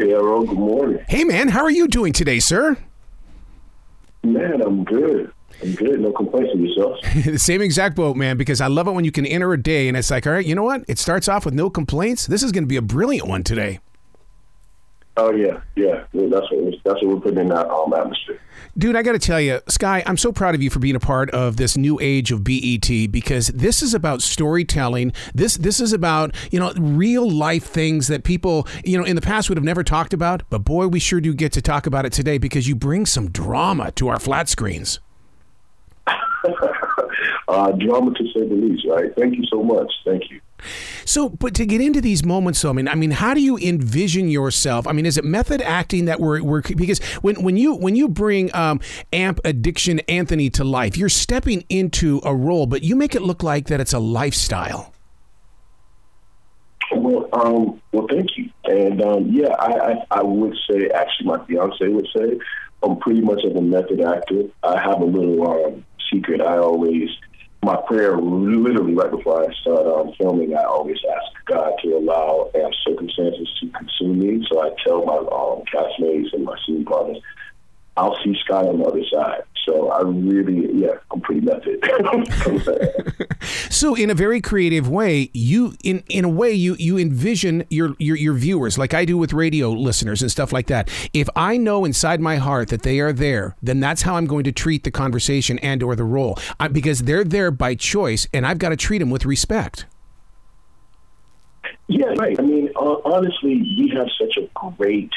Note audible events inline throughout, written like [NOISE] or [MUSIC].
Hey, Arroe. Good morning. Hey, man. How are you doing today, sir? Man, I'm good. I'm good. No complaints of yourself. the [LAUGHS] same exact boat, man, because I love it when you can enter a day and it's like, all right, you know what? It starts off with no complaints. This is going to be a brilliant one today. Oh yeah, yeah. That's what that's what we're putting in that um, atmosphere. Dude, I got to tell you, Skyh, I'm so proud of you for being a part of this new age of BET because this is about storytelling. This this is about you know real life things that people you know in the past would have never talked about. But boy, we sure do get to talk about it today because you bring some drama to our flat screens. [LAUGHS] uh, drama to say the least, right? Thank you so much. Thank you. So, but to get into these moments, though, I mean, I mean, how do you envision yourself? I mean, is it method acting that we're, we're because when when you when you bring um, Amp Addiction Anthony to life, you're stepping into a role, but you make it look like that it's a lifestyle. Well, um, well, thank you, and um, yeah, I, I, I would say actually, my fiance would say I'm pretty much of a method actor. I have a little um, secret. I always my prayer literally right before I start um, filming, I always ask God to allow um, circumstances to consume me. So I tell my um, castmates and my scene partners, I'll see Skyh on the other side. So I really, yeah, I'm pretty method. so in a very creative way, you in in a way you you envision your, your your viewers like I do with radio listeners and stuff like that. If I know inside my heart that they are there, then that's how I'm going to treat the conversation and or the role I, because they're there by choice, and I've got to treat them with respect. Yeah, right. I mean, uh, honestly, we have such a great.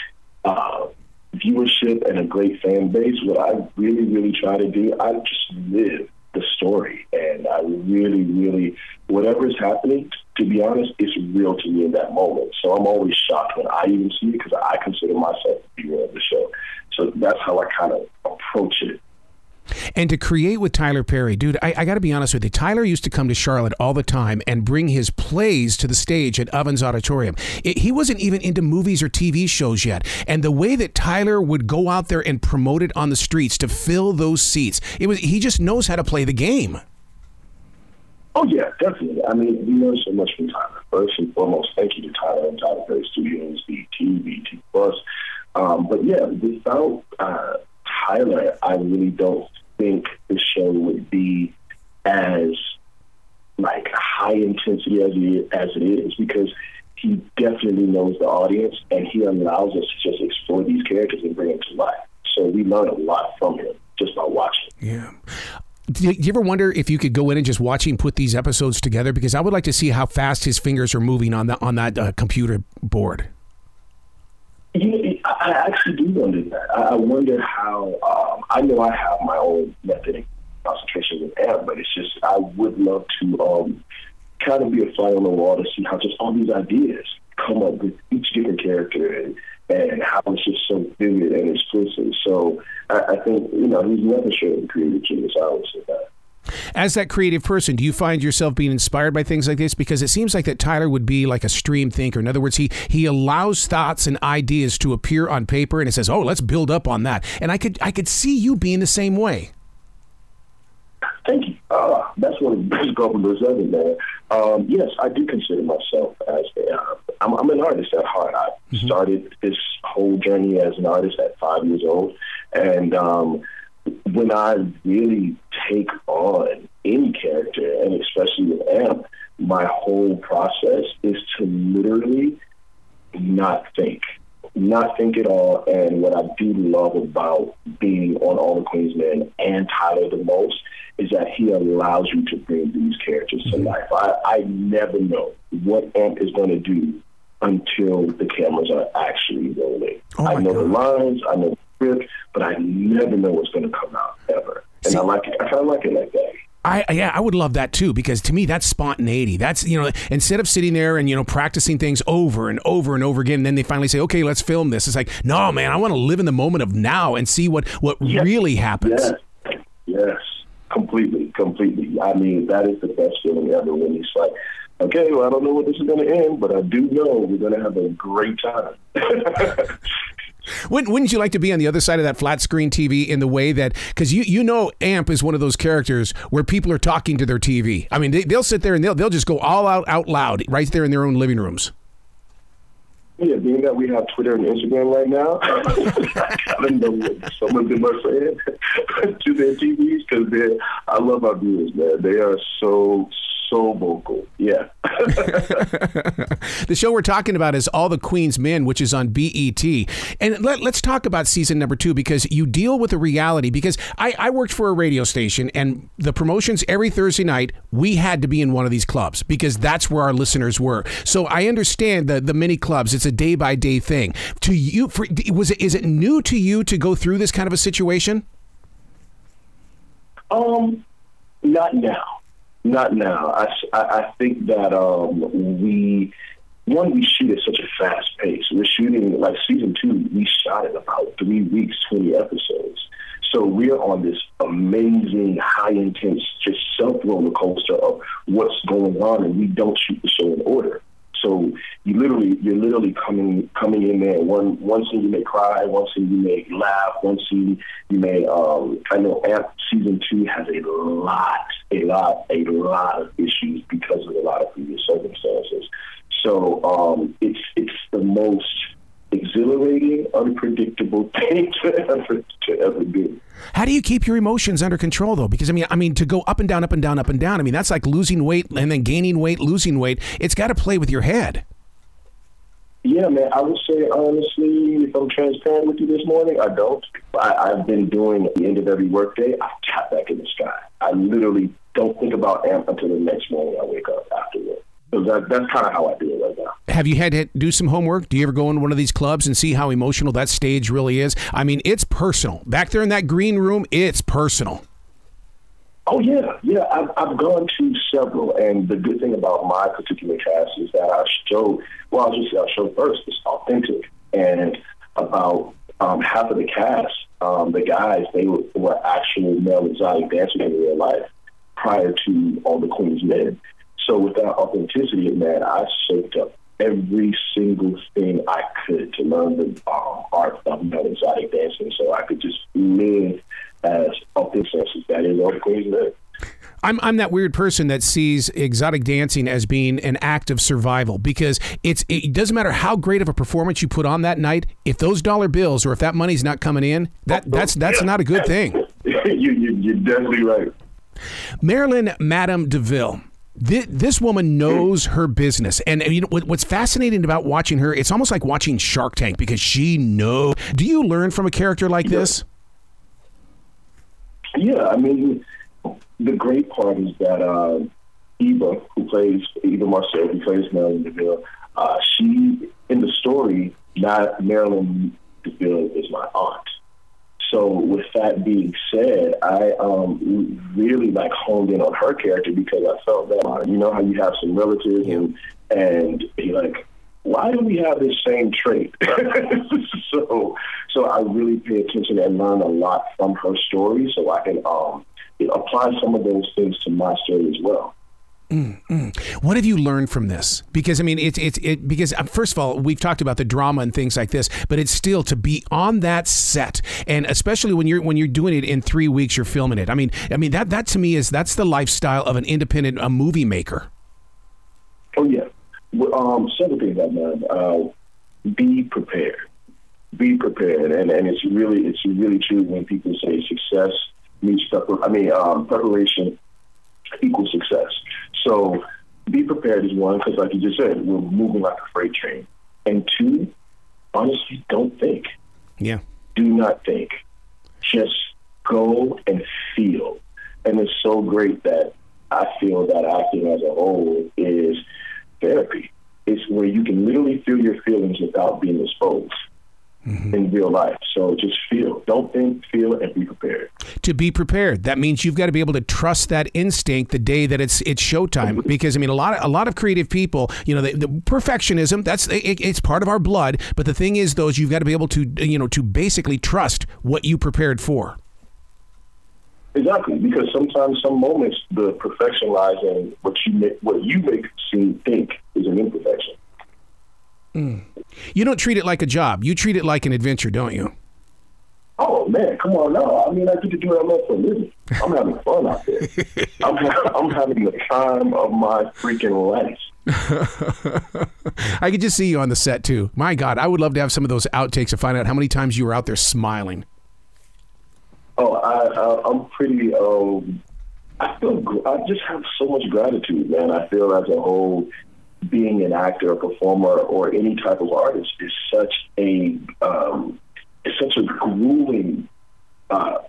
Uh, viewership and a great fan base, what I really, really try to do, I just live the story. And I really, really, whatever is happening, to be honest, it's real to me in that moment. So I'm always shocked when I even see it because I consider myself a viewer of the show. So that's how I kind of approach it and to create with Tyler Perry, dude, I, I got to be honest with you. Tyler used to come to Charlotte all the time and bring his plays to the stage at Ovens Auditorium. It, he wasn't even into movies or TV shows yet. And the way that Tyler would go out there and promote it on the streets to fill those seats, it was he just knows how to play the game. Oh yeah, definitely. I mean, we learn so much from Tyler. First and foremost, thank you to Tyler and Tyler Perry Studios, BET, BET Plus. Um, but yeah, without uh, Tyler, I really don't think the show would be as like high intensity as it, as it is because he definitely knows the audience and he allows us to just explore these characters and bring them to life. So we learn a lot from him just by watching. Yeah. Do you ever wonder if you could go in and just watch him put these episodes together? Because I would like to see how fast his fingers are moving on that on that uh, computer board. I actually do wonder that. I wonder how. Um, I know I have my own method of concentration with AMP, but it's just I would love to um, kind of be a fly on the wall to see how just all these ideas come up with each different character and and how it's just so vivid and explicit. So I, I think you know he's never showing creative genius. I always say that. As that creative person, do you find yourself being inspired by things like this? Because it seems like that Tyler would be like a stream thinker. In other words, he he allows thoughts and ideas to appear on paper, and it says, "Oh, let's build up on that." And I could I could see you being the same way. Thank you. Uh, that's one of the best compliments ever, man. Um, yes, I do consider myself as a, uh, I'm, I'm an artist at heart. I mm-hmm. started this whole journey as an artist at five years old, and um, when I really take on any character, and especially with Amp, my whole process is to literally not think, not think at all. And what I do love about being on All the Queen's Men and Tyler the most is that he allows you to bring these characters to mm-hmm. life. I, I never know what Amp is going to do until the cameras are actually rolling. Oh I know God. the lines, I know script, but I never know what's going to come out ever. And See, I like it. I kind of like it like that. I yeah, I would love that too because to me that's spontaneity. That's you know instead of sitting there and you know practicing things over and over and over again, and then they finally say, okay, let's film this. It's like, no, man, I want to live in the moment of now and see what what yes. really happens. Yes. yes, completely, completely. I mean, that is the best feeling ever when it's like, okay, well, I don't know what this is going to end, but I do know we're going to have a great time. [LAUGHS] Wouldn't, wouldn't you like to be on the other side of that flat screen TV in the way that because you you know Amp is one of those characters where people are talking to their TV. I mean, they, they'll sit there and they'll they'll just go all out out loud right there in their own living rooms. Yeah, being that we have Twitter and Instagram right now, I of know what some of them are saying to their TVs because I love our viewers, man. They are so, so vocal. Yeah. [LAUGHS] the show we're talking about is All the Queen's Men, which is on BET. And let, us talk about season number two because you deal with the reality. Because I, I worked for a radio station, and the promotions every Thursday night, we had to be in one of these clubs because that's where our listeners were. So I understand the, the mini clubs, it's a day by day thing. To you, for, was it, is it new to you to go through this kind of a situation? Um, not now. Not now. I, I think that um, we one we shoot at such a fast pace. We're shooting like season two. We shot in about three weeks, twenty episodes. So we're on this amazing, high intense, just self roller coaster of what's going on, and we don't shoot the show in order. So you literally, you're literally coming coming in there. One one scene you may cry, one scene you may laugh, one scene you may. Um, I know Amp season two has a lot, a lot, a lot of issues because of a lot of previous circumstances. So um, it's it's the most exhilarating, unpredictable [LAUGHS] thing to ever to ever do. How do you keep your emotions under control though? Because I mean, I mean, to go up and down, up and down, up and down. I mean, that's like losing weight and then gaining weight, losing weight. It's got to play with your head. Yeah, man. I would say honestly, if I'm transparent with you this morning, I don't. I, have been doing at the end of every workday. I tap back in the sky. I literally don't think about AMP until the next morning I wake up after work. So that, that's kind of how I do it right now. Have you had to do some homework? Do you ever go in one of these clubs and see how emotional that stage really is? I mean, it's personal. Back there in that green room, it's personal. Oh yeah, yeah. I've, I've gone to several, and the good thing about my particular cast is that our show, well, I'll just say our show first is authentic, and about um, half of the cast, um, the guys, they were, were actual male exotic dancers in real life prior to all the Queen's Men. So with that authenticity, man, I soaked up every single thing I could to learn the um, art of exotic dancing, so I could just live as authentic as that is all the Queen's Men. I'm, I'm that weird person that sees exotic dancing as being an act of survival because it's it doesn't matter how great of a performance you put on that night if those dollar bills or if that money's not coming in that that's that's not a good thing. [LAUGHS] you, you you're definitely right. Marilyn Madame DeVille this, this woman knows her business, and you know what's fascinating about watching her? It's almost like watching Shark Tank because she knows. Do you learn from a character like this? Yeah, I mean, the great part is that uh, Eva, who plays Eva Marcille, who plays Marilyn DeVille, uh, she in the story, not Marilyn DeVille is my aunt. So with that being said, I um, really like honed in on her character because I felt that uh, you know how you have some relatives and and you like why do we have this same trait? [LAUGHS] so so I really pay attention and learn a lot from her story so I can um, apply some of those things to my story as well. Mm, What have you learned from this? Because I mean, it's it's it because uh, first of all, we've talked about the drama and things like this, but it's still to be on that set, and especially when you're when you're doing it in three weeks, you're filming it. I mean, I mean that that to me is that's the lifestyle of an independent a movie maker. Oh yeah, um, several things I learned. Uh, be prepared. Be prepared, and and it's really it's really true when people say success means I mean um, preparation equals success. So be prepared is one, because like you just said, we're moving like a freight train. And two, honestly, don't think. Yeah. Do not think. Just go and feel. And it's so great that I feel that acting as a whole is therapy. It's where you can literally feel your feelings without being exposed mm-hmm. in real life. So just feel. Don't think, feel, and be prepared. To be prepared, that means you've got to be able to trust that instinct the day that it's it's showtime. Because I mean, a lot of a lot of creative people, you know, the, the perfectionism that's it, it's part of our blood. But the thing is, those you've got to be able to you know to basically trust what you prepared for. Exactly, because sometimes some moments the perfection lies in what you make what you make seem think is an imperfection. Mm. You don't treat it like a job. You treat it like an adventure, don't you? Oh man, come on now. I mean, I get to do what I love for a living. I'm having fun out there. [LAUGHS] I'm, I'm having the time of my freaking life. [LAUGHS] I could just see you on the set too. My God, I would love to have some of those outtakes to find out how many times you were out there smiling. Oh, I, I'm pretty. Um, I feel. I just have so much gratitude, man. I feel as a whole, being an actor, a performer, or any type of artist is such a um, it's such a grueling, uh,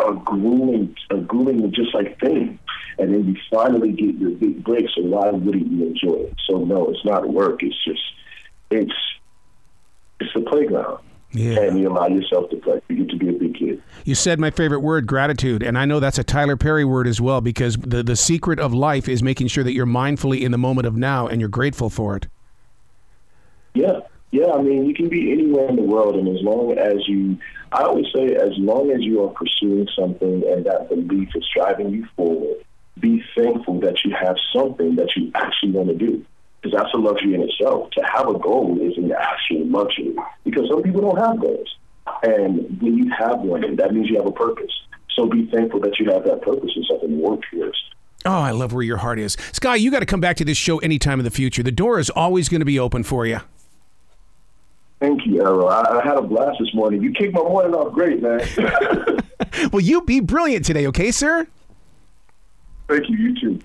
a grueling, a grueling just like thing. And then you finally get your big break. So why wouldn't you enjoy it? So no, it's not work. It's just it's it's the playground. Yeah. And you allow yourself to play. You get to be a big kid. You said my favorite word, gratitude. And I know that's a Tyler Perry word as well because the, the secret of life is making sure that you're mindfully in the moment of now and you're grateful for it. Yeah. Yeah. I mean, you can be anywhere in the world. And as long as you, I always say, as long as you are pursuing something and that belief is driving you forward, be thankful that you have something that you actually want to do because that's a luxury in itself. To have a goal is an actual luxury because some people don't have goals. And when you have one, that means you have a purpose. So be thankful that you have that purpose and something to work towards. Oh, I love where your heart is. Skyh, you got to come back to this show anytime in the future. The door is always going to be open for you. Thank you, Arroe. I, I had a blast this morning. You kicked my morning off great, man. [LAUGHS] well, you be brilliant today, okay, sir? Thank you. You too.